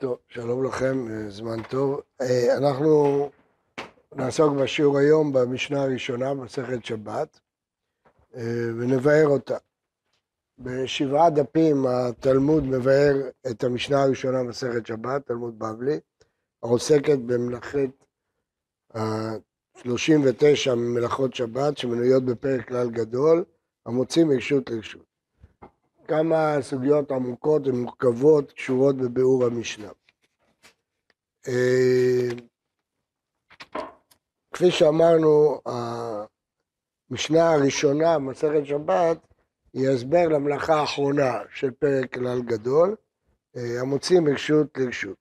טוב, שלום לכם, אה, זמן טוב. אה, אנחנו נעסוק בשיעור היום במשנה הראשונה, מסכת שבת, אה, ונבאר אותה. בשבעה דפים התלמוד מבאר את המשנה הראשונה מסכת שבת, תלמוד בבלי, העוסקת במלאכת ה-39 ממלאכות שבת שמנויות בפרק כלל גדול, המוציא מרשות לרשות. כמה סוגיות עמוקות ומורכבות קשורות בביאור המשנה. אה, כפי שאמרנו, המשנה הראשונה, מסכת שבת, היא הסבר למלאכה האחרונה של פרק כלל גדול, אה, המוציא מרשות לרשות.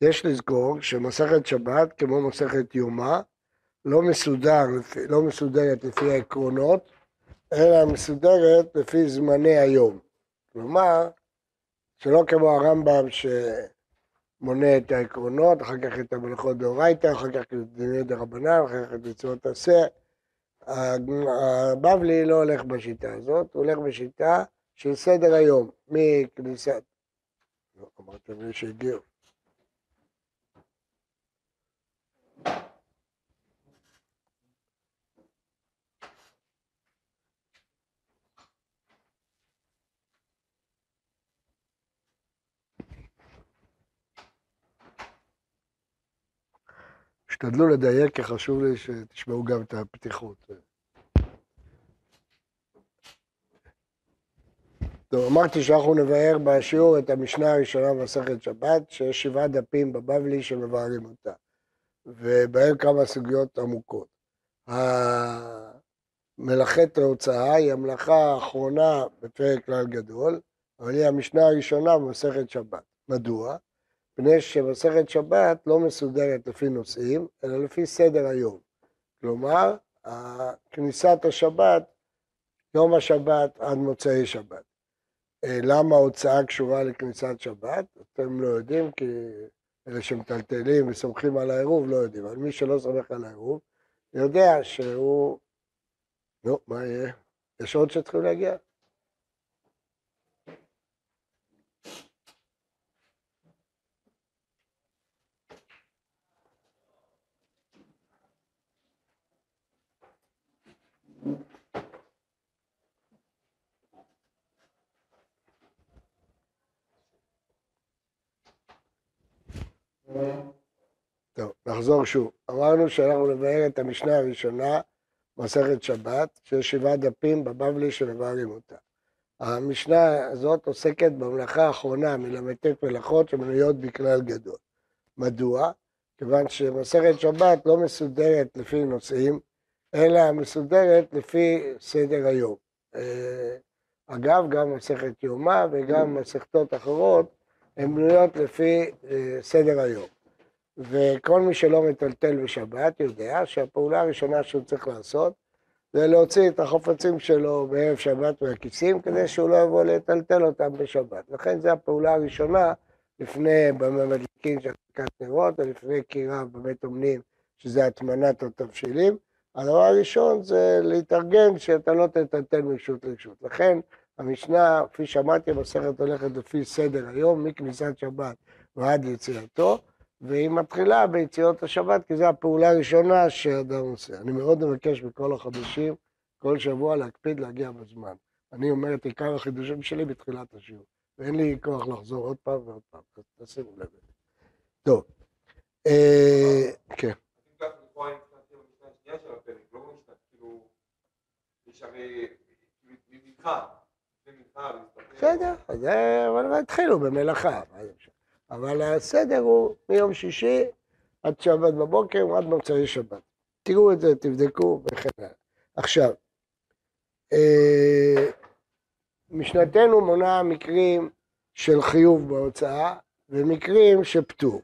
יש לזכור שמסכת שבת, כמו מסכת יומא, לא, מסודר, לא מסודרת לפי העקרונות, אלא מסודרת לפי זמני היום. כלומר, שלא כמו הרמב"ם שמונה את העקרונות, אחר כך את המלאכות דאורייתא, אחר כך את דיני דרבנן, אחר כך את מצוות עשה. הבבלי לא הולך בשיטה הזאת, הוא הולך בשיטה של סדר היום, מכניסת... לא, אמרתם לי שהגיעו. תשתדלו לדייק, כי חשוב לי שתשמעו גם את הפתיחות. טוב, אמרתי שאנחנו נבהר בשיעור את המשנה הראשונה במסכת שבת, שיש שבעה דפים בבבלי שמבארים אותה, ובהם כמה סוגיות עמוקות. מלאכת ההוצאה היא המלאכה האחרונה בפרק כלל גדול, אבל היא המשנה הראשונה במסכת שבת. מדוע? מפני שמסכת שבת לא מסודרת לפי נושאים, אלא לפי סדר היום. כלומר, כניסת השבת, יום השבת עד מוצאי שבת. אה, למה ההוצאה קשורה לכניסת שבת? אתם לא יודעים, כי אלה שמטלטלים וסומכים על העירוב לא יודעים, אבל מי שלא סומך על העירוב, יודע שהוא... נו, מה יהיה? יש עוד שצריכים להגיע? טוב, נחזור שוב. אמרנו שאנחנו נבהר את המשנה הראשונה, מסכת שבת, שיש שבעה דפים בבבלי שמבארים אותה. המשנה הזאת עוסקת במלאכה האחרונה מל"ט מלאכות שמנויות בכלל גדול. מדוע? כיוון שמסכת שבת לא מסודרת לפי נושאים, אלא מסודרת לפי סדר היום. אה, אגב, גם מסכת יומא וגם מסכתות אחרות הן בנויות לפי אה, סדר היום. וכל מי שלא מטלטל בשבת יודע שהפעולה הראשונה שהוא צריך לעשות זה להוציא את החופצים שלו בערב שבת מהכיסים כדי שהוא לא יבוא לטלטל אותם בשבת. לכן זו הפעולה הראשונה לפני במדליקים של חלקת נרות, או לפני קירה בבית אומנים, שזה הטמנת התבשילים. הדבר הראשון זה להתארגן שאתה לא תטלטל מרשות לרשות. לכן המשנה, כפי שאמרתי, המסכת הולכת לפי סדר היום, מכניסת שבת ועד יציאתו, והיא מתחילה ביציאות השבת, כי זו הפעולה הראשונה שאדם עושה. אני מאוד מבקש מכל החדשים, כל שבוע להקפיד להגיע בזמן. אני אומר את עיקר החידושים שלי בתחילת השיעור, ואין לי כוח לחזור עוד פעם ועוד פעם, אז תשימו לב. טוב, אה, כן. בסדר, אבל התחילו במלאכה. אבל הסדר הוא מיום שישי עד שבת בבוקר ועד מוצאי שבת. תראו את זה, תבדקו וכן הלאה. עכשיו, אה, משנתנו מונה מקרים של חיוב בהוצאה ומקרים של פטור.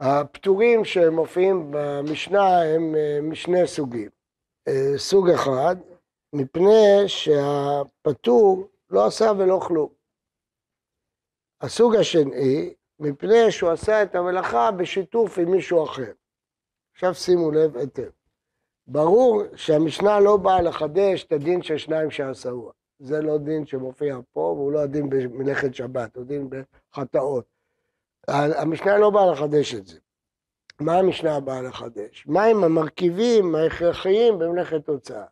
הפטורים שמופיעים במשנה הם אה, משני סוגים. אה, סוג אחד, מפני שהפטור לא עשה ולא כלום. הסוג השני, מפני שהוא עשה את המלאכה בשיתוף עם מישהו אחר. עכשיו שימו לב היטב. ברור שהמשנה לא באה לחדש את הדין של שניים שעשוה. זה לא דין שמופיע פה, והוא לא הדין במלאכת שבת, הוא דין בחטאות. המשנה לא באה לחדש את זה. מה המשנה באה לחדש? מהם המרכיבים ההכרחיים במלאכת הוצאה?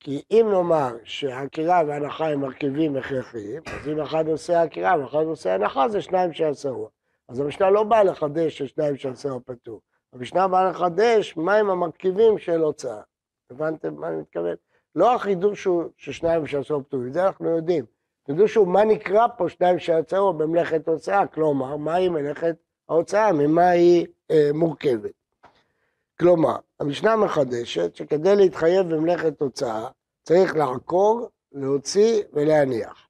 כי אם נאמר שעקירה והנחה הם מרכיבים הכרחיים, אז אם אחד עושה עקירה ואחד עושה הנחה, זה שניים שעשרו. אז המשנה לא באה לחדש ששניים שעשרו פטור. המשנה באה לחדש מהם המרכיבים של הוצאה. הבנתם מה אני מתכוון? לא החידוש הוא ששניים שעשרו פטורים, זה אנחנו יודעים. החידוש הוא מה נקרא פה שניים שעשרו במלאכת הוצאה, כלומר, מהי מלאכת ההוצאה, ממה היא אה, מורכבת. כלומר, המשנה מחדשת שכדי להתחייב במלאכת הוצאה צריך לעקור, להוציא ולהניח.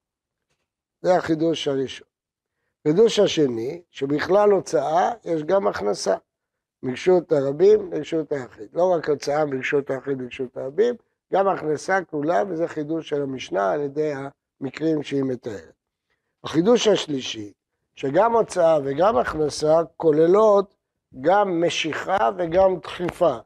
זה החידוש הראשון. החידוש השני, שבכלל הוצאה יש גם הכנסה. מרשות הרבים לרשות היחיד. לא רק הוצאה מרשות היחיד לרשות הרבים, גם הכנסה כולה, וזה חידוש של המשנה על ידי המקרים שהיא מתארת. החידוש השלישי, שגם הוצאה וגם הכנסה כוללות גם משיכה וגם דחיפה.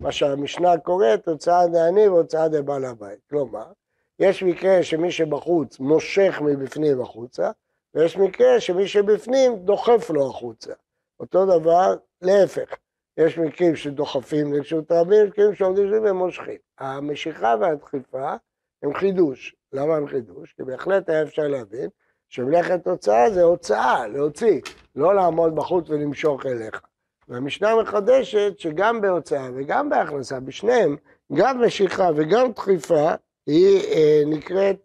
מה שהמשנה קוראת הוצאה דעני והוצאה דבעל הבית. כלומר, יש מקרה שמי שבחוץ מושך מבפנים החוצה, ויש מקרה שמי שבפנים דוחף לו החוצה. אותו דבר, להפך. יש מקרים שדוחפים לרשות הרבים, יש מקרים שעומדים שם ומושכים. המשיכה והדחיפה הם חידוש. למה הם חידוש? כי בהחלט היה אפשר להבין שמלאכת הוצאה זה הוצאה, להוציא, לא לעמוד בחוץ ולמשוך אליך. והמשנה מחדשת שגם בהוצאה וגם בהכנסה, בשניהם, גם משיכה וגם דחיפה, היא אה, נקראת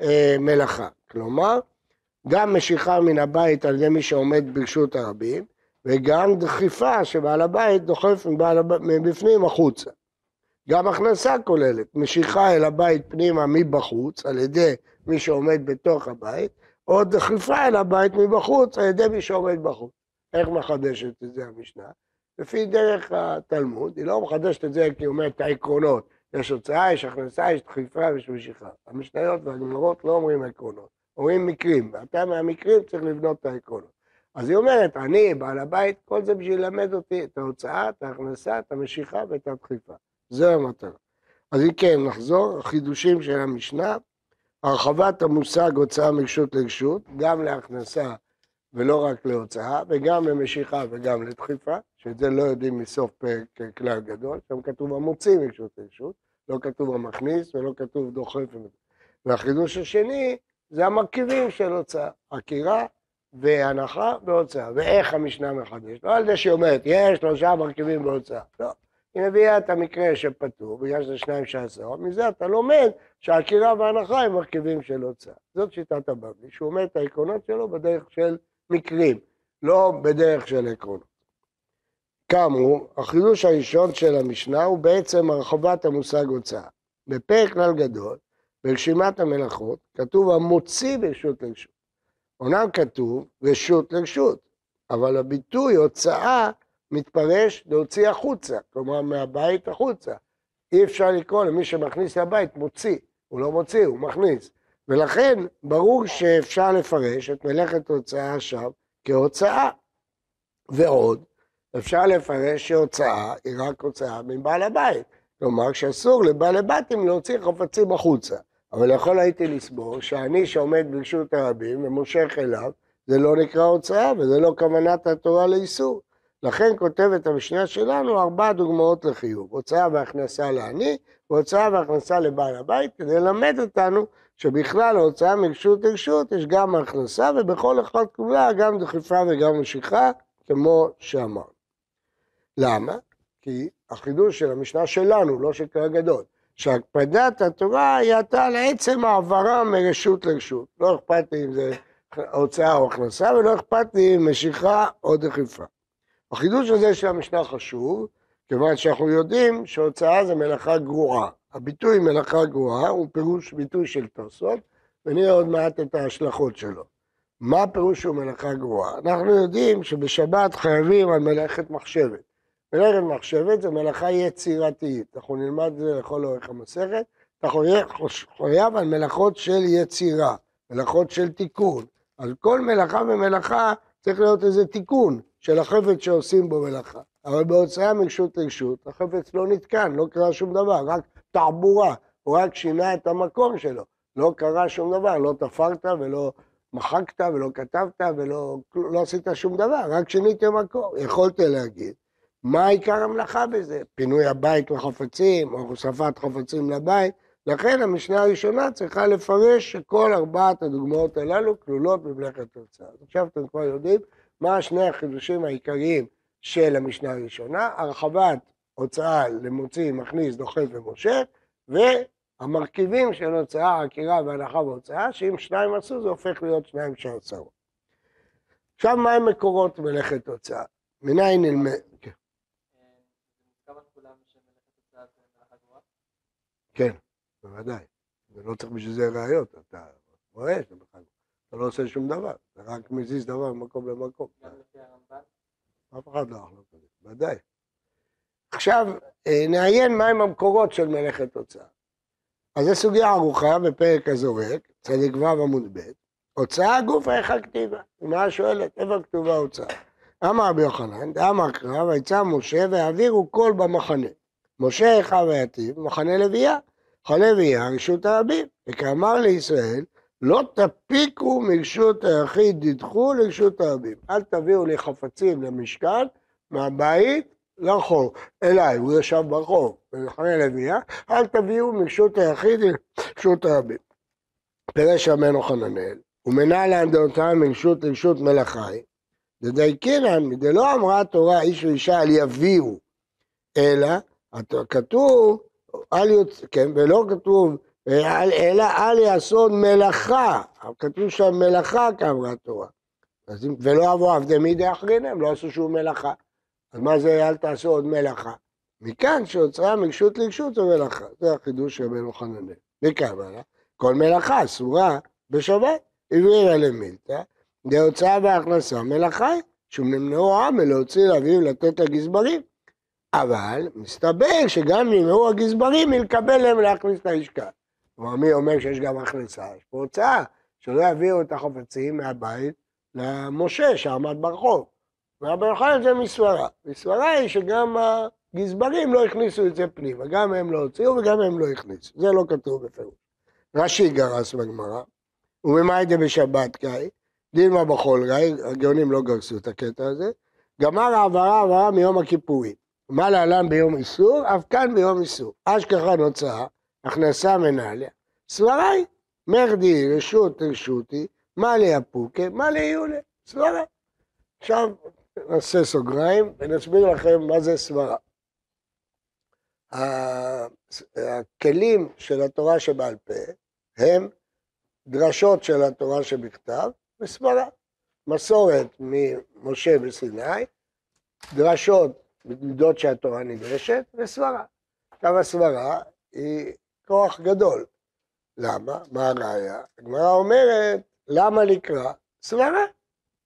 אה, מלאכה. כלומר, גם משיכה מן הבית על ידי מי שעומד ברשות הרבים, וגם דחיפה שבעל הבית דוחף מבעל. מבפנים החוצה. גם הכנסה כוללת משיכה אל הבית פנימה מבחוץ על ידי מי שעומד בתוך הבית, או דחיפה אל הבית מבחוץ על ידי מי שעומד בחוץ. איך מחדשת את זה המשנה? לפי דרך התלמוד, היא לא מחדשת את זה כי היא אומרת את העקרונות. יש הוצאה, יש הכנסה, יש דחיפה ויש משיכה. המשניות והגמרות לא אומרים עקרונות, אומרים מקרים, ואתה מהמקרים צריך לבנות את העקרונות. אז היא אומרת, אני, בעל הבית, כל זה בשביל ללמד אותי את ההוצאה, את ההכנסה, את המשיכה ואת הדחיפה. זו המטרה. אז אם כן, נחזור, החידושים של המשנה, הרחבת המושג הוצאה מרשות לרשות, גם להכנסה ולא רק להוצאה, וגם למשיכה וגם לדחיפה, שאת זה לא יודעים מסוף פרק כלל גדול, שם כתוב המוציא מרשות לרשות, לא כתוב המכניס ולא כתוב דוחף. והחידוש השני זה המרכיבים של הוצאה, עקירה והנחה בהוצאה. ואיך המשנה מחדש? לא על זה שהיא אומרת, יש שלושה מרכיבים בהוצאה. לא. היא מביאה את המקרה שפטור, בגלל שזה שניים שעשרה, מזה אתה לומד שהעקירה וההנחה הם מרכיבים של הוצאה. זאת שיטת הבבלי, שהוא אומר את העקרונות שלו בדרך של מקרים, לא בדרך של עקרונות. כאמור, החידוש הראשון של המשנה הוא בעצם הרחבת המושג הוצאה. בפרק כלל גדול, ברשימת המלאכות, כתוב המוציא ברשות לרשות. אומנם כתוב רשות לרשות, אבל הביטוי הוצאה מתפרש להוציא החוצה, כלומר מהבית החוצה. אי אפשר לקרוא למי שמכניס לבית מוציא, הוא לא מוציא, הוא מכניס. ולכן ברור שאפשר לפרש את מלאכת הוצאה עכשיו כהוצאה. ועוד, אפשר לפרש שהוצאה היא רק הוצאה מבעל הבית. כלומר שאסור לבעל הבתים להוציא חפצים החוצה. אבל יכול הייתי לסבור שאני שעומד ברשות הרבים ומושך אליו, זה לא נקרא הוצאה וזה לא כוונת התורה לאיסור. לכן כותבת המשנה שלנו ארבע דוגמאות לחיוב, הוצאה והכנסה לעני, והוצאה והכנסה לבעל הבית, כדי ללמד אותנו שבכלל ההוצאה מרשות לרשות יש גם הכנסה, ובכל אחד כולה גם דחיפה וגם משיכה, כמו שאמרנו. למה? כי החידוש של המשנה שלנו, לא של כלל גדול, שהקפדת התורה היא הייתה על עצם העברה מרשות לרשות. לא אכפת לי אם זה הוצאה או הכנסה, ולא אכפת לי אם משיכה או דחיפה. החידוש הזה של המשנה חשוב, כיוון שאנחנו יודעים שהוצאה זה מלאכה גרועה. הביטוי מלאכה גרועה הוא פירוש ביטוי של תוספות, ונראה עוד מעט את ההשלכות שלו. מה הפירוש של מלאכה גרועה? אנחנו יודעים שבשבת חייבים על מלאכת מחשבת. מלאכת מחשבת זה מלאכה יצירתית, אנחנו נלמד את זה לכל אורך המסכת, אתה חייב על מלאכות של יצירה, מלאכות של תיקון. על כל מלאכה ומלאכה צריך להיות איזה תיקון של החפץ שעושים בו מלאכה. אבל בהוצאה מרשות לרשות, החפץ לא נתקן, לא קרה שום דבר, רק תעבורה, הוא רק שינה את המקום שלו. לא קרה שום דבר, לא תפרת ולא מחקת ולא כתבת ולא לא עשית שום דבר, רק שינית מקור. יכולת להגיד, מה עיקר המלאכה בזה? פינוי הבית לחפצים, או הוספת חפצים לבית? לכן המשנה הראשונה צריכה לפרש שכל ארבעת הדוגמאות הללו כלולות במלאכת הוצאה. עכשיו אתם כבר יודעים מה שני החידושים העיקריים של המשנה הראשונה, הרחבת הוצאה למוציא, מכניס, דוחף ומושך, והמרכיבים של הוצאה, עקירה והנחה והוצאה, שאם שניים עשו זה הופך להיות שניים שעשו. עכשיו מהם מקורות מלאכת הוצאה? מניין נלמד... כן. כן, בוודאי. ולא צריך בשביל זה ראיות, אתה רואה שאתה בכלל, אתה לא עושה שום דבר, אתה רק מזיז דבר ממקום למקום. גם לפי הרמב"ן? אף אחד לא יחלוק על ודאי. עכשיו, אה, נעיין מהם המקורות של מלאכת הוצאה. אז זו סוגיה ארוכה בפרק הזורק, צדיק ו' עמוד ב', הוצאה גוף איך הכתיבה. אמרה שואלת, איפה כתובה הוצאה? אמר רבי יוחנן, דאמר קרא, ויצא משה והעבירו קול במחנה. משה איכה ויתיב, מחנה לוויה. מחנה לוויה, רשות הרבים. וכאמר לישראל, לא תפיקו מרשות היחיד, דידחו לרשות הרבים. אל תביאו לי חפצים למשכן, מהבית לרחוב, אליי, הוא ישב ברחוב, במחנה לוויה, אל תביאו מרשות היחיד לרשות הרבים. פירש רבנו חננאל, ומנה לאנדרתם מרשות לרשות מלאכי, דדייקינן, דלא אמרה התורה איש ואישה אל יביאו, אלא כתוב, אל יוצ... כן, ולא כתוב אלא אל יעשו מלאכה, כתוב שם מלאכה כאמרה התורה. ולא אבו עבדי מידי אחרינם, לא עשו שום מלאכה. אז מה זה אל תעשו עוד מלאכה? מכאן שהוצאה מרשות לרשות זה מלאכה, זה החידוש של רבנו חננאל. מכאן הלאה, כל מלאכה אסורה בשבת, הברירה למילתא, דהוצאה והכנסה מלאכה, שום נמנעו העם מלהוציא לאביו לתת לגזברים. אבל מסתבר שגם נמנעו הגזברים מלקבל להם להכניס את המשכן. כלומר, מי אומר שיש גם הכנסה? יש פה הוצאה, שלא יביאו את החפצים מהבית למשה שעמד ברחוב. ורבי יוחנן זה מסברה. מסברה היא שגם הגזברים לא הכניסו את זה פנימה, גם הם לא הוציאו וגם הם לא הכניסו. זה לא כתוב בפירוש. רש"י גרס בגמרא, וממאי בשבת קאי, דילמה בכל גיא, הגאונים לא גרסו את הקטע הזה, גמר העברה העברה מיום הכיפורים. מה להלן ביום איסור, אף כאן ביום איסור. אשכחה נוצאה, הכנסה מנהליה. סברי, מרדי רשות רשותי, מה ליפוקה, מה ליולה, סברה. עכשיו נעשה סוגריים ונסביר לכם מה זה סברה. הכלים של התורה שבעל פה הם דרשות של התורה שבכתב וסברה. מסורת ממשה בסיני, דרשות במידות שהתורה נדרשת וסברה. עכשיו הסברה היא כוח גדול. למה? מה הראיה? הגמרא אומרת, למה לקרוא? סברה.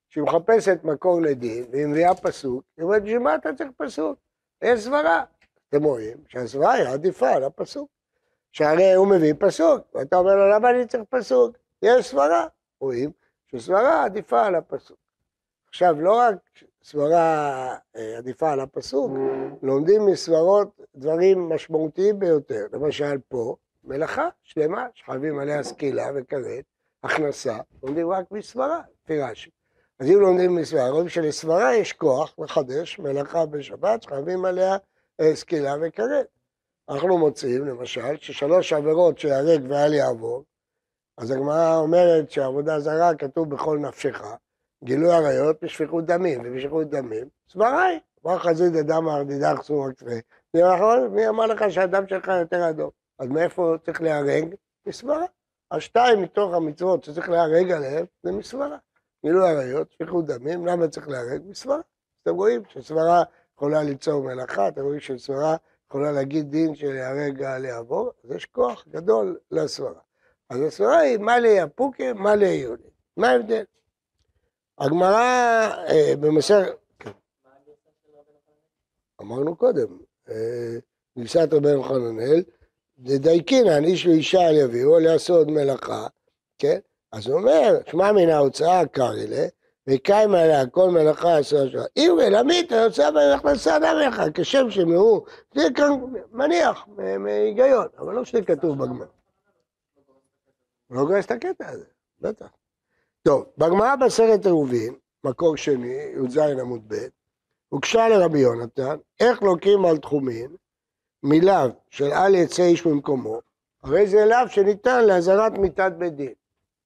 שהיא מחפשת מקור לדין, והיא מביאה פסוק, היא אומרת, בשביל מה אתה צריך פסוק? יש סברה. אתם רואים שהסברה היא עדיפה על הפסוק. שהרי הוא מביא פסוק, ואתה אומר לו, למה אני צריך פסוק? יש סברה. רואים שסברה עדיפה על הפסוק. עכשיו, לא רק סברה אה, עדיפה על הפסוק, לומדים מסברות דברים משמעותיים ביותר. למשל פה, מלאכה שלמה, שחייבים עליה סקילה וכרת, הכנסה, לומדים רק מסברה, לפי רש"י. אז אם לומדים מסברה, רואים שלסברה יש כוח לחדש מלאכה בשבת, שחייבים עליה אה, סקילה וכרת. אנחנו מוצאים, למשל, ששלוש עבירות שיהרג ואל יעבור, אז הגמרא אומרת שעבודה זרה כתוב בכל נפשך, גילוי עריות בשפיכות דמים, ובשפיכות דמים, סברה היא. אמר חזית אדם ארדידך סור הכתבי. מי אמר לך שהדם שלך יותר אדום? אז מאיפה צריך להרג? מסברה. אז שתיים מתוך המצוות שצריך להרג עליהן זה מסברה. גילוי עריות, שפיכות דמים, למה צריך להרג? מסברה. אתם רואים שסברה יכולה ליצור מלאכה, אתם רואים שסברה יכולה להגיד דין של להרג על יעבור, אז יש כוח גדול לסברה. אז הסברה היא מה ליפוקה, מה ליהודי. מה ההבדל? הגמרא אה, במסר... כן. אמרנו קודם, גיסת אה, רבנו חננאל, דדייקינן, איש ואישה על יביאו לעשות מלאכה, כן? אז הוא אומר, שמע מן ההוצאה קרעילה, וקיים עליה כל מלאכה עשרה שעה. איורי, למית, היוצא בהם הכנסה דמך, כשם שמהו, זה כאן מניח, מהיגיון, אבל לא שזה כתוב בגמרא. לא גורס את הקטע הזה, בטח. טוב, בגמרא בסרט עירובין, מקור שני, י"ז עמוד ב', הוגשה לרבי יונתן, איך לוקים על תחומין, מלאו של אל יצא איש ממקומו, הרי זה לאו שניתן לאזהרת מיתת בית דין.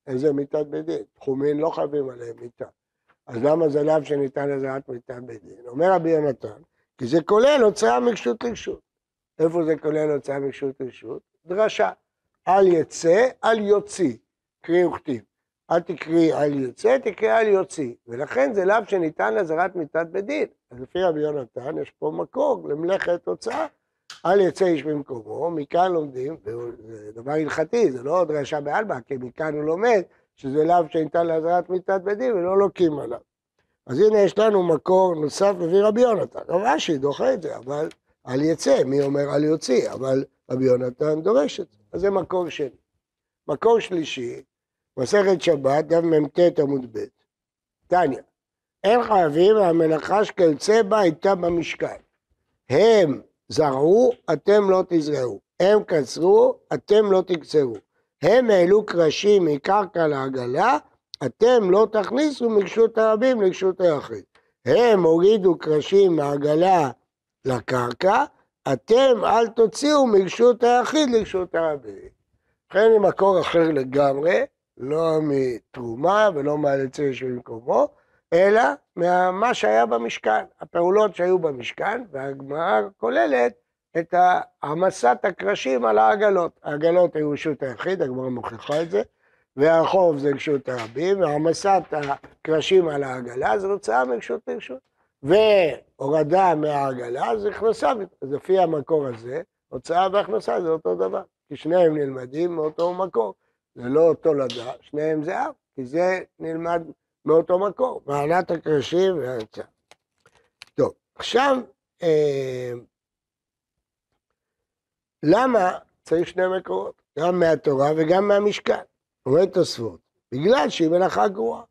איזה מיתת בית דין? תחומין לא חייבים עליהם מיתה. אז למה זה לאו שניתן לאזהרת מיתת בית דין? אומר רבי יונתן, כי זה כולל הוצאה מרשות לרשות. איפה זה כולל הוצאה מרשות לרשות? דרשה. אל יצא, אל יוציא. קרי וכתיב. אל תקראי אל יוצא, תקראי אל יוציא. ולכן זה לאו שניתן לאזהרת מיתת בית דין. אז לפי רבי יונתן יש פה מקור למלאכת הוצאה. אל יצא איש במקומו, מכאן לומדים, זה דבר הלכתי, זה לא דרשה בעלמא, כי מכאן הוא לומד שזה לאו שניתן לאזהרת מיתת בית דין ולא לוקים עליו. אז הנה יש לנו מקור נוסף מביא רבי יונתן. רב אשי דוחה את זה, אבל אל יצא, מי אומר אל יוציא, אבל רבי יונתן דורש את זה. אז זה מקור שני. מקור שלישי, מסכת שבת, דף מ"ט עמוד ב', תניא, אין חייבים והמלאכה שכיוצא בה הייתה במשכן. הם זרעו, אתם לא תזרעו. הם קצרו, אתם לא תקצרו. הם העלו קרשים מקרקע לעגלה, אתם לא תכניסו מרשות הרבים לרשות היחיד. הם הורידו קרשים מהעגלה לקרקע, אתם אל תוציאו מרשות היחיד לרשות הרבים. לכן עם מקור אחר לגמרי, לא מתרומה ולא מהלצר שבמקומו, אלא ממה שהיה במשכן, הפעולות שהיו במשכן, והגמרא כוללת את העמסת הקרשים על העגלות. העגלות היו רשות היחיד, הגמרא מוכיחה את זה, והרחוב זה רשות הרבים, והעמסת הקרשים על העגלה זה הוצאה מרשות לרשות. והורדה מהעגלה זה הכנסה, אז לפי המקור הזה, הוצאה והכנסה זה אותו דבר, כי שניהם נלמדים מאותו מקור. זה לא תולדה, שניהם זה אב, כי זה נלמד מאותו מקור, מענת הקרשים וההצעה. טוב, עכשיו, אה, למה צריך שני מקורות? גם מהתורה וגם מהמשכן. אומר תוספות, בגלל שהיא מלאכה גרועה.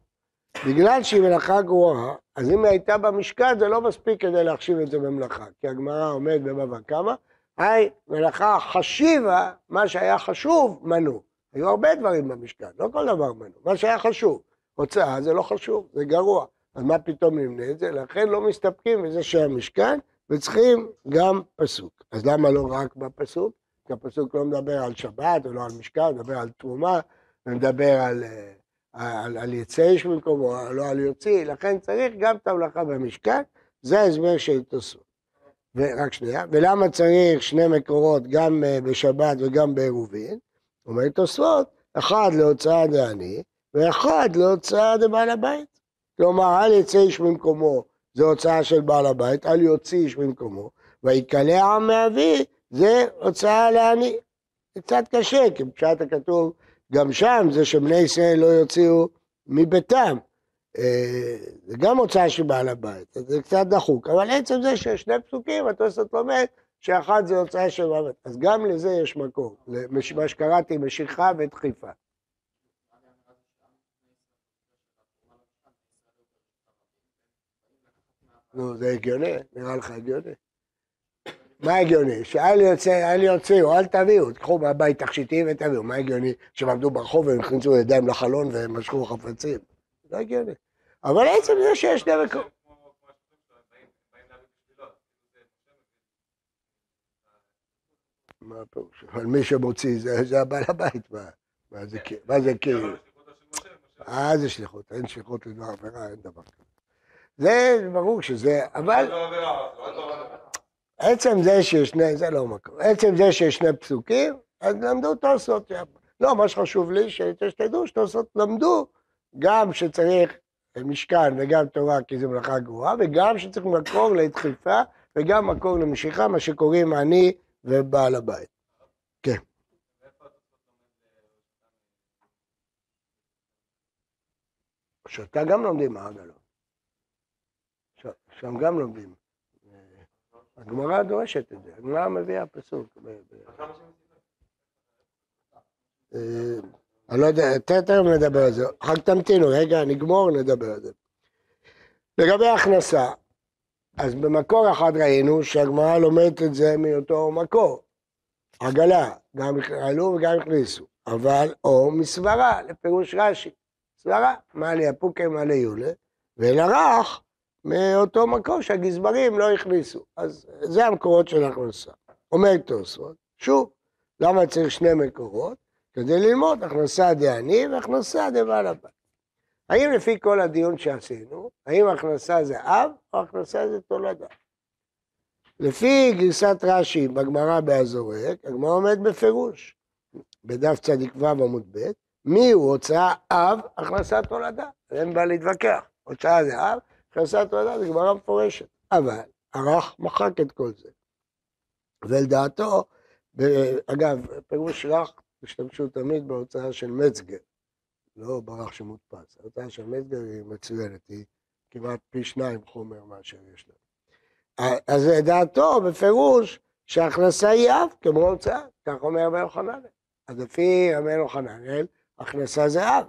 בגלל שהיא מלאכה גרועה, אז אם היא הייתה במשכן זה לא מספיק כדי להחשיב את זה במלאכה, כי הגמרא עומד בבבא קמא, היי, מלאכה חשיבה, מה שהיה חשוב, מנו. היו הרבה דברים במשכן, לא כל דבר מנו, מה שהיה חשוב. הוצאה זה לא חשוב, זה גרוע. אז מה פתאום נמנה את זה? לכן לא מסתפקים בזה שהמשכן, וצריכים גם פסוק. אז למה לא רק בפסוק? כי הפסוק לא מדבר על שבת ולא על משכן, הוא מדבר על תרומה, ומדבר על, אה, על, על יצא איש במקומו, לא על יוציא, לכן צריך גם את המלאכה במשכן, זה ההסבר של תוספות. ורק שנייה, ולמה צריך שני מקורות גם אה, בשבת וגם בעירובין? אומר תוספות, אחד להוצאה דעני, ואחד להוצאה דבעל הבית. כלומר, אל יצא איש ממקומו, זה הוצאה של בעל הבית, אל יוציא איש ממקומו, ויקלע עם מאבי, זה הוצאה לעני. זה קצת קשה, כי בפשט הכתוב, גם שם זה שבני ישראל לא יוציאו מביתם. אה, זה גם הוצאה של בעל הבית, זה קצת דחוק, אבל עצם זה שיש שני פסוקים, התוספות לומד שאחד זה הוצאה של הבית. אז גם לזה יש מקום, למה שקראתי משיכה ודחיפה. נו, זה הגיוני? נראה לך הגיוני? מה הגיוני? שאל יוצא, אל יוציאו, אל תביאו, תקחו מהבית תכשיטים ותביאו. מה הגיוני? שהם עמדו ברחוב והם הכניסו ידיים לחלון והם משכו חפצים. לא הגיוני. אבל עצם זה שיש שני מקומות. מה הפירוש? אבל מי שמוציא זה הבעל הבית, מה זה כאילו? אה, זה שליחות, אין שליחות לדבר עבירה, אין דבר כזה. זה ברור שזה, אבל... עצם זה שיש שני, זה לא מקום. עצם זה שיש שני פסוקים, אז למדו תוספות. לא, מה שחשוב לי, שתדעו שתוספות למדו גם שצריך משכן וגם תורה, כי זו מלאכה גרועה, וגם שצריך מקור לדחיפה וגם מקור למשיכה, מה שקוראים אני ובעל הבית. כן. שאתה גם לומדים מעגלות. שם גם לומדים. הגמרא דורשת את זה, הגמרא מביאה פסוק. אה, אני לא יודע, תכף נדבר על זה, רק תמתינו, רגע, נגמור, נדבר על זה. לגבי הכנסה, אז במקור אחד ראינו שהגמרא לומדת את זה מאותו מקור. עגלה, גם עלו וגם הכניסו, אבל או מסברה, לפירוש רש"י. סברה, מה לי הפוקי, מה לי יולה, ולרך, מאותו מקום שהגזברים לא הכניסו. אז זה המקורות של הכנסה. אומר תוספות, שוב, למה צריך שני מקורות? כדי ללמוד הכנסה דעני והכנסה דבעל הבית. האם לפי כל הדיון שעשינו, האם הכנסה זה אב או הכנסה זה תולדה? לפי גרסת רש"י בגמרא באזורק, הגמרא עומד בפירוש, בדף צדיק ו' עמוד ב', מי הוא הוצאה אב, הכנסת תולדה. אין בעיה להתווכח. הוצאה זה אב, הכנסת תולדה זה גמרא מפורשת. אבל ערך מחק את כל זה. ולדעתו, אגב, פירוש רך השתמשו תמיד בהוצאה של מצגר, לא ברח שמודפס. ההוצאה של היא מצוינת, היא כמעט פי שניים חומר מאשר יש לה. אז לדעתו, בפירוש, שההכנסה היא אב כמו הוצאה, כך אומר רבי יוחנן. אז לפי רבי יוחנן, הכנסה זה אב.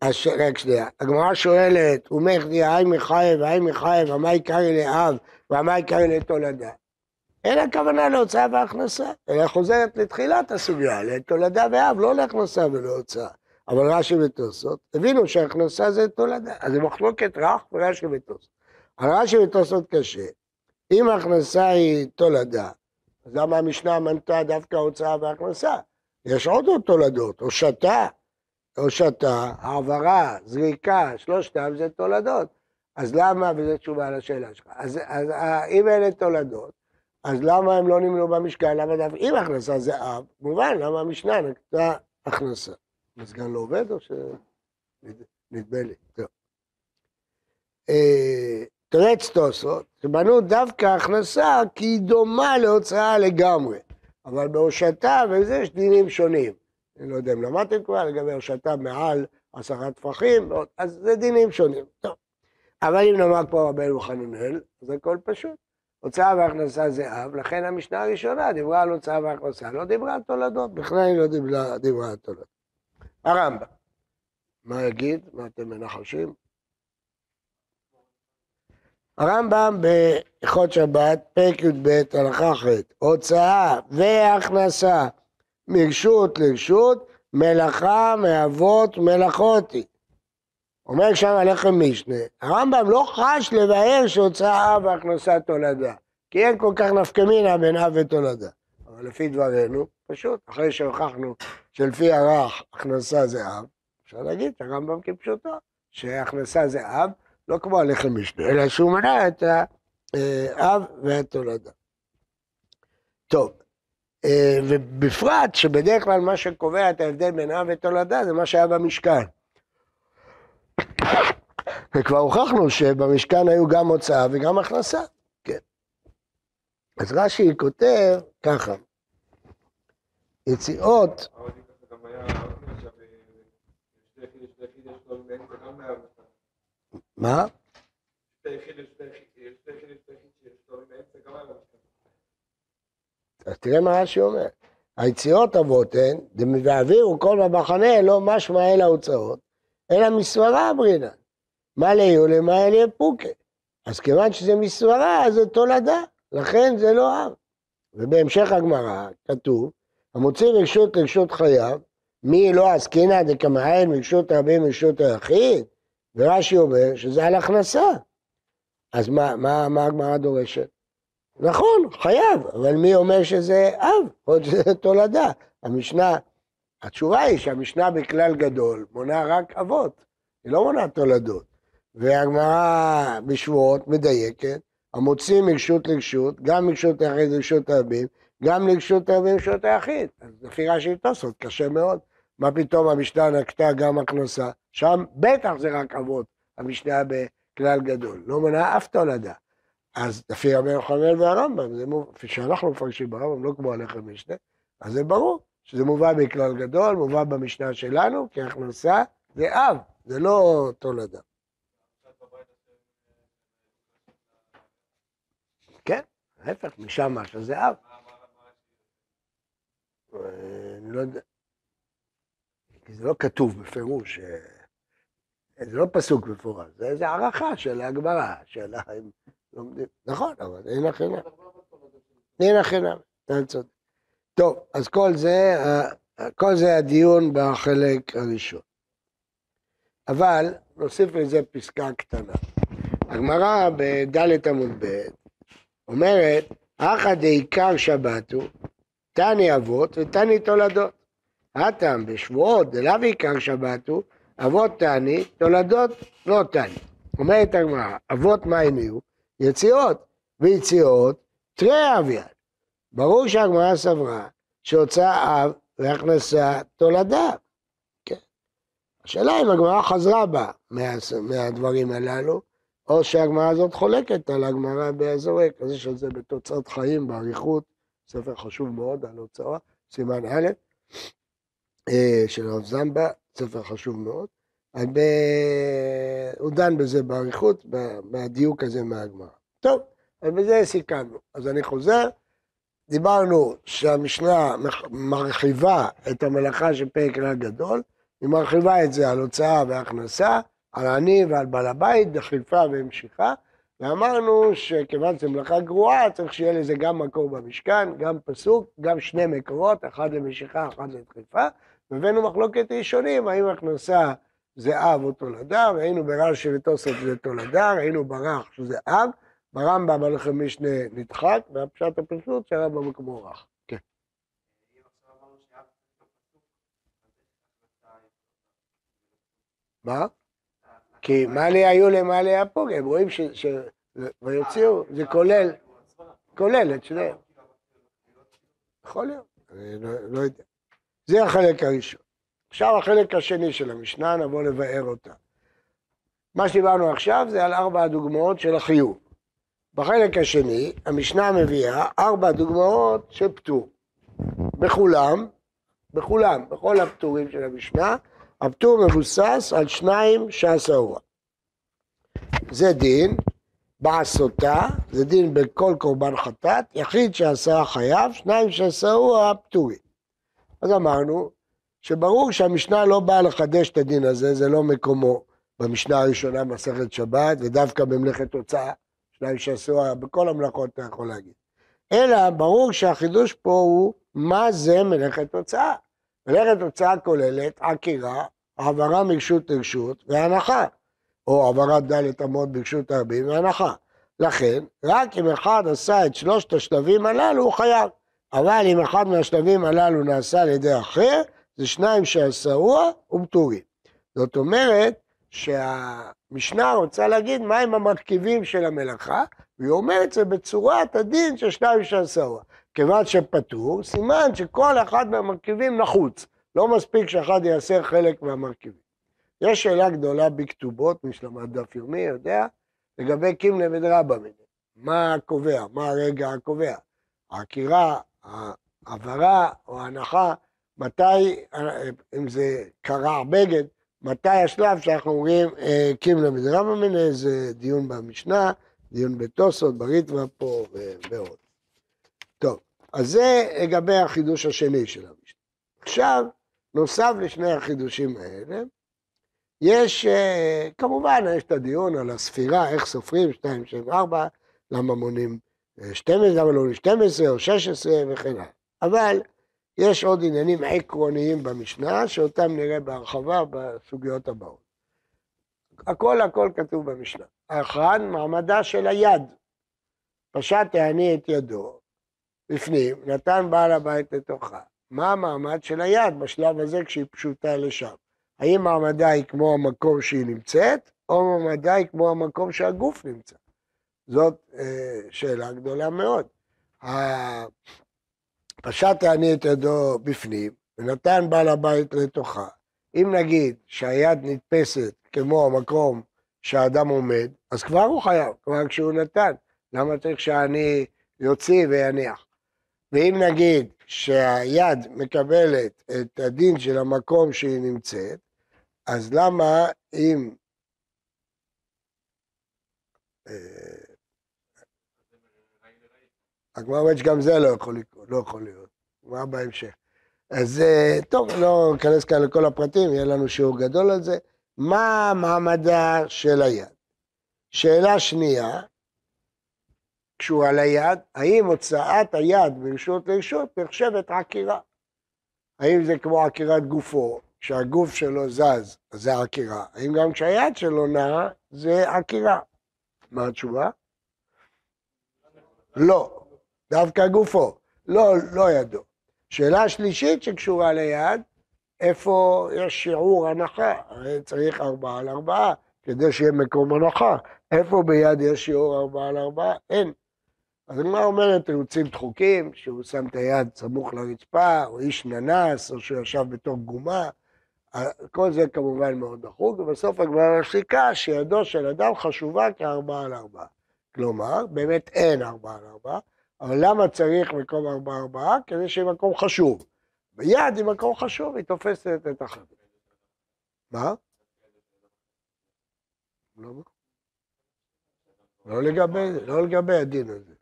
אז רק שנייה, הגמרא שואלת, ומך דיה, היי מחייב, היי מחייב, ומה יקרי לאב, ומה יקרי לתולדה? אין הכוונה להוצאה והכנסה, אלא חוזרת לתחילת הסוגיה, לתולדה ואב, לא להכנסה ולהוצאה. אבל רש"י ותוסות, הבינו שהכנסה זה תולדה, אז זה מחלוקת רך ורש"י ותוסות. על רש"י ותוסות קשה, אם ההכנסה היא תולדה, אז למה המשנה מנתה דווקא הוצאה והכנסה? יש עוד תולדות, הושטה, הושטה, העברה, זריקה, שלושתם זה תולדות. אז למה, וזו תשובה לשאלה שלך, אז, אז אם אלה תולדות, אז למה הם לא נמנו במשכן? למה דווקא אם הכנסה זה אב, מובן, למה המשנה נקטה הכנסה? המזגן לא עובד או ש... נדמה לי, טוב. אה, תרץ תוספות, שבנו דווקא הכנסה כי היא דומה להוצאה לגמרי, אבל בהושטה וזה יש דינים שונים. אני לא יודע אם למדתם כבר לגבי הושטה מעל עשרה טפחים, אז זה דינים שונים. טוב. אבל אם נאמר פה רבנו חננאל, אז הכל פשוט. הוצאה והכנסה זה אב, לכן המשנה הראשונה דיברה על הוצאה והכנסה, לא דיברה על תולדות, בכלל היא לא דיברה, דיברה על תולדות. הרמב"ם, מה יגיד? מה אתם מנחשים? הרמב"ם בהלכות שבת, פרק י"ב, הלכה ח', הוצאה והכנסה מרשות לרשות, מלאכה מאבות מלאכות היא. אומר שם הלחם משנה, הרמב"ם לא חש לבאר שהוצאה והכנסה תולדה, כי אין כל כך נפקא מינה בין אב ותולדה. אבל לפי דברינו, פשוט, אחרי שהוכחנו שלפי הרך הכנסה זה אב, אפשר להגיד שהרמב"ם כפשוטו, שהכנסה זה אב, לא כמו הלחם משנה, אלא שהוא מנע את האב והתולדה. טוב, אה, ובפרט שבדרך כלל מה שקובע את ההבדל בין אב ותולדה זה מה שהיה במשכן. וכבר הוכחנו שבמשכן היו גם הוצאה וגם הכנסה, כן. אז רש"י כותב ככה, יציאות... מה? אז תראה מה רש"י אומר. היציאות אבות הן, והעבירו כל במחנה לא משמע אל ההוצאות, אלא מסברה אמרינן. מה ליהו למה אליה פוקה. אז כיוון שזה מסברה, אז זה תולדה, לכן זה לא אב. ובהמשך הגמרא כתוב, המוציא רשות לרשות חייו, מי לא עסקינא דקמאין מרשות רבים מרשות היחיד, ורש"י אומר שזה על הכנסה. אז מה, מה, מה הגמרא דורשת? נכון, חייב, אבל מי אומר שזה אב, או שזה תולדה? המשנה, התשובה היא שהמשנה בכלל גדול מונה רק אבות, היא לא מונה תולדות. והגמרא בשבועות מדייקת, המוציא מרשות לרשות, גם מרשות היחיד לרשות הרבים, גם לרשות הרבים לרשות היחיד. אז לפי רש"י תוספות, קשה מאוד. מה פתאום המשנה נקטה גם הכנסה? שם בטח זה רק אבות, המשנה בכלל גדול. לא מונה אף תולדה. אז לפי רבי יוחנן והרמב"ם, זה כפי שאנחנו מפרשים ברמב"ם, לא כמו הלחם משנה, אז זה ברור שזה מובא בכלל גדול, מובא במשנה שלנו, כי הכנסה זה אב, זה לא תולדה. כן, ההפך, משם משהו זה אב. אני לא יודע, כי זה לא כתוב בפירוש, זה לא פסוק מפורש, זה איזה הערכה של הגמרא, של לומדים, נכון, אבל אין הכי נמי. אין הכי נמי, אתה צודק. טוב, אז כל זה, כל זה הדיון בחלק הראשון. אבל נוסיף לזה פסקה קטנה. הגמרא בד' עמוד ב' אומרת, אחא דעיקר שבת הוא, תני אבות ותני תולדות. הטעם בשבועות דלאו עיקר שבת הוא, אבות תני, תולדות לא תני. אומרת הגמרא, אבות מה הניעו? יציאות, ויציאות תרי אביין. ברור שהגמרא סברה שהוצאה אב והכנסה תולדה. כן. השאלה אם הגמרא חזרה בה מה, מהדברים הללו, או שהגמרא הזאת חולקת על הגמרא באזורי, כזה שזה בתוצאות חיים, באריכות, ספר חשוב מאוד על הוצאה, סימן א', אה, של הרב זמבה, ספר חשוב מאוד. ב... הוא דן בזה באריכות, בדיוק הזה מהגמרא. טוב, אז בזה סיכמנו. אז אני חוזר, דיברנו שהמשנה מרחיבה את המלאכה של פרק רע גדול, היא מרחיבה את זה על הוצאה והכנסה, על עני ועל בעל הבית, דחיפה והמשיכה, ואמרנו שכיוון שזו מלאכה גרועה, צריך שיהיה לזה גם מקור במשכן, גם פסוק, גם שני מקורות, אחד למשיכה, אחד לדחיפה, והבאנו מחלוקת ראשונים, האם הכנסה זה אב או תולדה, ראינו ברש"י ותוספות זה תולדה, ראינו ברח שזה אב, ברמב"ם הלכם משנה נדחק, והפשט הפשוט שהרמב"ם כמו רך. כן. מה? כי מה לי היו למה לי הפוג, הם רואים ש... ויוציאו, זה כולל, כולל את שניהם. יכול להיות, אני לא, לא יודע. זה החלק הראשון. עכשיו החלק השני של המשנה, נבוא לבאר אותה. מה שדיברנו עכשיו זה על ארבע הדוגמאות של החיוב. בחלק השני, המשנה מביאה ארבע דוגמאות של פטור. בכולם, בכולם, בכל הפטורים של המשנה, הפטור מבוסס על שניים שעשאורה. זה דין בעשותה, זה דין בכל קורבן חטאת, יחיד שעשה חייב, שניים שעשאורה פטורים. אז אמרנו שברור שהמשנה לא באה לחדש את הדין הזה, זה לא מקומו במשנה הראשונה במסכת שבת, ודווקא במלאכת הוצאה, שניים שעשו בכל המלאכות אתה יכול להגיד. אלא ברור שהחידוש פה הוא מה זה מלאכת הוצאה. מלאכת הוצאה כוללת עקירה, העברה מרשות לרשות והנחה, או העברת דלת אמות ברשות הרבים והנחה. לכן, רק אם אחד עשה את שלושת השלבים הללו, הוא חייב. אבל אם אחד מהשלבים הללו נעשה על ידי אחר, זה שניים שעשאוה ופטורים. זאת אומרת שהמשנה רוצה להגיד מהם המרכיבים של המלאכה, והיא אומרת זה בצורת הדין של שניים שעשאוה. כיוון שפטור, סימן שכל אחד מהמרכיבים נחוץ. לא מספיק שאחד יעשה חלק מהמרכיבים. יש שאלה גדולה בכתובות, מי שלמד דף יומי יודע, לגבי קימנה ודרבא מיני. מה קובע? מה הרגע הקובע? העקירה, העברה או ההנחה מתי, אם זה קרע בגד, מתי השלב שאנחנו אומרים אה, קימלה מדרמה מיניה, זה דיון במשנה, דיון בתוסות, בריטווה פה ועוד. טוב, אז זה לגבי החידוש השני של המשנה. עכשיו, נוסף לשני החידושים האלה, יש, אה, כמובן, יש את הדיון על הספירה, איך סופרים, 2, 7, 4, למה מונים 12, למה לא 12 או 16 וכן הלאה. אבל יש עוד עניינים עקרוניים במשנה, שאותם נראה בהרחבה בסוגיות הבאות. הכל הכל כתוב במשנה. האחד, מעמדה של היד. פשט העני את ידו, בפנים, נתן בעל הבית לתוכה. מה המעמד של היד בשלב הזה כשהיא פשוטה לשם? האם מעמדה היא כמו המקום שהיא נמצאת, או מעמדה היא כמו המקום שהגוף נמצא? זאת אה, שאלה גדולה מאוד. פשט העני את ידו בפנים, ונתן בעל הבית לתוכה. אם נגיד שהיד נתפסת כמו המקום שהאדם עומד, אז כבר הוא חייב, כבר כשהוא נתן. למה צריך שהעני יוציא ויניח? ואם נגיד שהיד מקבלת את הדין של המקום שהיא נמצאת, אז למה אם... אה, הגמרא אומרת שגם זה לא יכול, לא יכול להיות, מה בהמשך. אז אה, טוב, לא ניכנס כאן לכל הפרטים, יהיה לנו שיעור גדול על זה. מה מעמדה של היד? שאלה שנייה, קשורה ליד, האם הוצאת היד מרשות לרשות נחשבת עקירה? האם זה כמו עקירת גופו, כשהגוף שלו זז, אז זה עקירה? האם גם כשהיד שלו נעה, זה עקירה? מה התשובה? לא, דווקא גופו, לא, לא ידו. שאלה שלישית שקשורה ליד, איפה יש שיעור הנחה? הרי צריך ארבעה על ארבעה כדי שיהיה מקום הנחה. איפה ביד יש שיעור ארבעה על ארבעה? אין. אז הגמרא אומרת תירוצים דחוקים, שהוא שם את היד סמוך לרצפה, או איש ננס, או שהוא ישב בתוך גומה, כל זה כמובן מאוד דחוק, ובסוף הגמרא משיקה שידו של אדם חשובה כארבעה על ארבעה. כלומר, באמת אין ארבעה על ארבעה, אבל למה צריך מקום ארבעה ארבעה? כדי שיהיה מקום חשוב. ביד היא מקום חשוב, היא תופסת את החבר. מה? לא, לא לגבי, לא לגבי הדין הזה.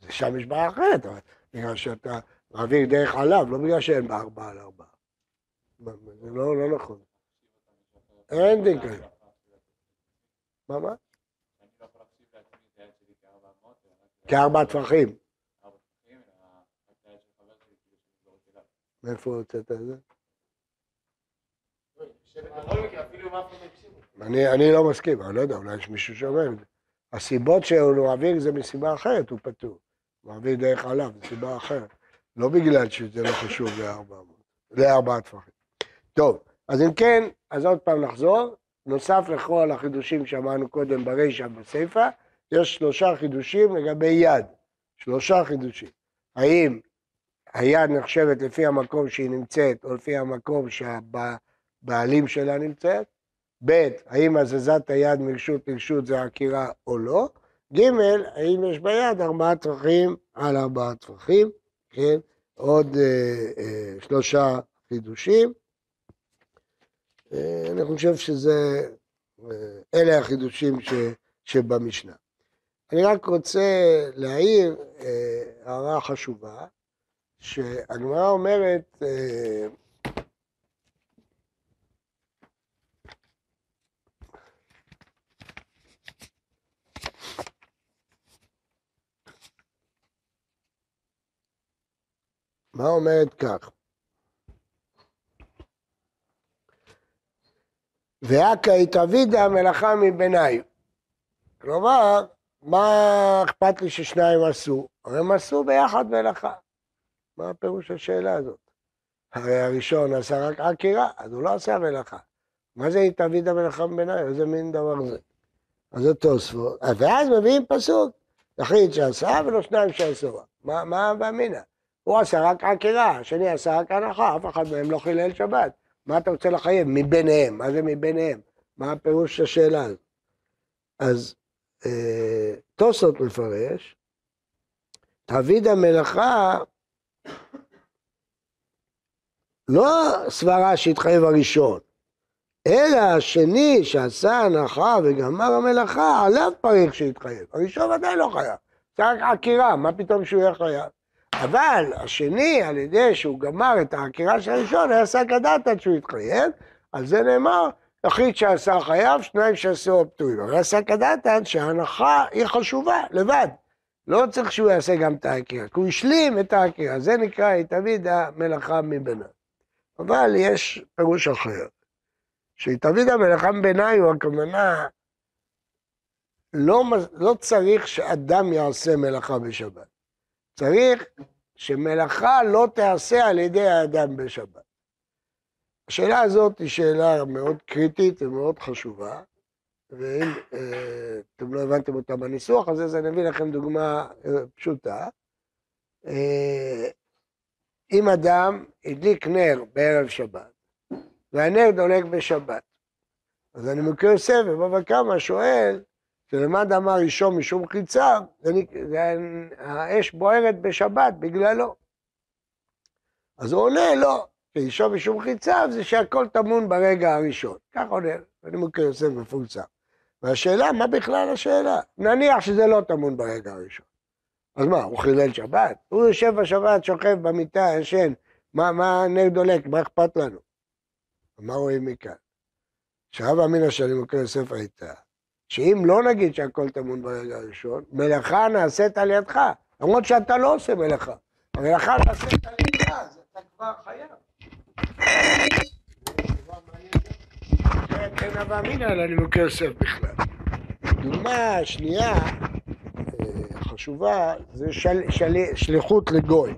זה שם יש בעיה אחרת, אבל בגלל שאתה מעביר דרך עליו, לא בגלל שאין בה ארבעה על ארבעה. זה לא, לא נכון. אין דין כזה. מה, מה? כארבע טפחים. מאיפה הוצאת את זה? אני לא מסכים, אני לא יודע, אולי יש מישהו שאומר את זה. הסיבות שהוא מעביר זה מסיבה אחרת, הוא פטור. מעביר דרך עליו, זו סיבה אחרת. לא בגלל שזה לא חשוב לארבעה טפחים. טוב, אז אם כן, אז עוד פעם נחזור. נוסף לכל החידושים שאמרנו קודם ברישא בסיפא, יש שלושה חידושים לגבי יד. שלושה חידושים. האם היד נחשבת לפי המקום שהיא נמצאת, או לפי המקום שהבעלים שלה נמצאת? ב', האם הזזת היד מרשות לרשות זה עקירה או לא? ג', האם יש ביד ארבעה טפחים על ארבעה טפחים? כן, עוד אה, אה, שלושה חידושים. אה, אני חושב שזה, אה, אלה החידושים ש, שבמשנה. אני רק רוצה להעיר אה, הערה חשובה, שהגמרא אומרת, אה, מה אומרת כך? ואכא התאבידה מלאכה מבניי. כלומר, מה אכפת לי ששניים עשו? הרי הם עשו ביחד מלאכה. מה הפירוש השאלה הזאת? הרי הראשון עשה רק עקירה, אז הוא לא עשה מלאכה. מה זה התאבידה מלאכה מבניי? איזה מין דבר זה? אז זה תוספות. ואז מביאים פסוק, יחיד שעשה ולא שניים שעשו. מה, מה באמינא? הוא עשה רק עקירה, השני עשה רק הנחה, אף אחד מהם לא חילל שבת. מה אתה רוצה לחייב? מביניהם. מה זה מביניהם? מה הפירוש של השאלה הזאת? אז אה, טוסות מפרש, תביד המלאכה לא סברה שהתחייב הראשון, אלא השני שעשה הנחה וגמר המלאכה, עליו פריך שהתחייב. הראשון ודאי לא חייב. זה רק עקירה, מה פתאום שהוא יהיה חייב? אבל השני, על ידי שהוא גמר את העקירה של הראשון, היה שק הדתת שהוא התחייב, על זה נאמר, יחיד שעשה חייב, שניים שעשו פטורים. אבל השק הדתת שההנחה היא חשובה, לבד. לא צריך שהוא יעשה גם את העקירה, כי הוא השלים את העקירה, זה נקרא תמיד המלאכה מביניו. אבל יש פירוש אחר, שתמיד המלאכה מביניים הוא הכוונה, לא, לא צריך שאדם יעשה מלאכה בשבת. צריך שמלאכה לא תיעשה על ידי האדם בשבת. השאלה הזאת היא שאלה מאוד קריטית ומאוד חשובה, ואם אה, אתם לא הבנתם אותה בניסוח הזה, אז אני אביא לכם דוגמה אה, פשוטה. אה, אם אדם הדליק נר בערב שבת, והנר דולק בשבת, אז אני מכיר יוסף ובבא קמא שואל, שלמד אמר ראשון משום חיצה, האש בוערת בשבת בגללו. אז הוא עונה, לא, שאישו משום חיציו זה שהכל טמון ברגע הראשון. כך עונה, אני מכיר יוסף מפורסם. והשאלה, מה בכלל השאלה? נניח שזה לא טמון ברגע הראשון. אז מה, הוא חילל שבת? הוא יושב בשבת, שוכב במיטה, ישן, מה, מה נר דולק, מה אכפת לנו? מה רואים מכאן? שהרב אמינא שאני מכיר יוסף הייתה, שאם לא נגיד שהכל טמון ברגע הראשון, מלאכה נעשית על ידך, למרות שאתה לא עושה מלאכה. המלאכה נעשית על ידך, אז אתה כבר חייב. כן הווה אמינא אלא נימוקי יוסף בכלל. דוגמה שנייה אה, חשובה זה של, של, שליחות לגוי.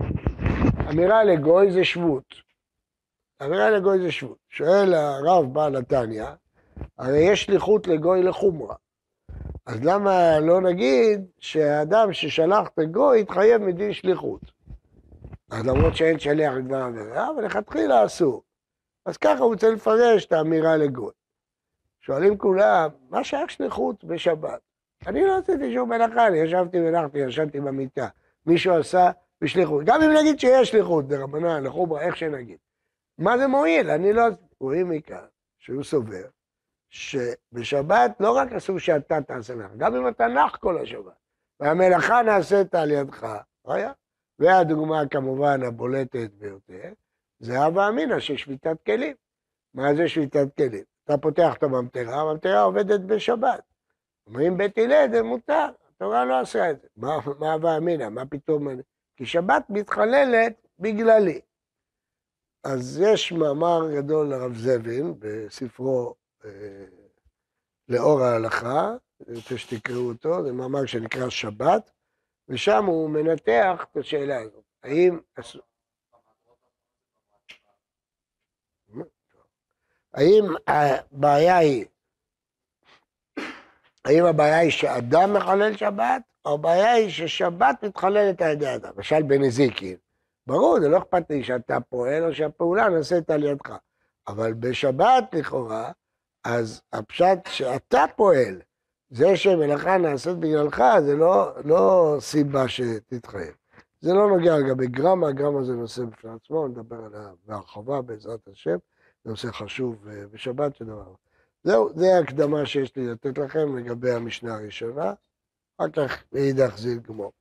אמירה לגוי זה שבות. אמירה לגוי זה שבות. שואל הרב בעל נתניה, הרי יש שליחות לגוי לחומרה. אז למה לא נגיד שהאדם ששלח את הגוי יתחייב מדין שליחות? אז למרות שאין שליח לדבר עבירה, אבל לכתחילה אסור. אז ככה הוא צריך לפרש את האמירה לגוי. שואלים כולם, מה שייך שליחות בשבת? אני לא עשיתי שום מלאכה, אני ישבתי ונחתי, ישבתי במיטה. מישהו עשה בשליחות. גם אם נגיד שיש שליחות, דרבנן, לחומרה, איך שנגיד. מה זה מועיל? אני לא... רואים מכאן שהוא סובר שבשבת לא רק אסור שאתה תעשה לך, גם אם אתה נח כל השבת, והמלאכה נעשית על ידך, היה. והדוגמה כמובן הבולטת ביותר, זה הווה אמינא של שביתת כלים. מה זה שביתת כלים? אתה פותח את הממטרה, הממטרה עובדת בשבת. אומרים בית הלל זה מותר, התורה לא עושה את זה. מה הווה אמינא? מה פתאום... כי שבת מתחללת בגללי. אז יש מאמר גדול לרב זבין בספרו לאור ההלכה, אני רוצה שתקראו אותו, זה מאמר שנקרא שבת, ושם הוא מנתח את השאלה הזאת. האם... האם הבעיה היא, האם הבעיה היא שאדם מחלל שבת, או הבעיה היא ששבת מתחללת על ידי אדם, למשל בנזיקין. ברור, זה לא אכפת לי שאתה פועל או שהפעולה נעשית על ידך. אבל בשבת לכאורה, אז הפשט שאתה פועל, זה שמלאכה נעשית בגללך, זה לא, לא סיבה שתתחייב. זה לא נוגע לגבי גרמה, גרמה זה נושא בפני עצמו, נדבר עליו בהרחבה בעזרת השם, זה נושא חשוב אה, בשבת שדבר. זהו, זה ההקדמה שיש לי לתת לכם לגבי המשנה הראשונה, אחר כך מאידך זיל גמור.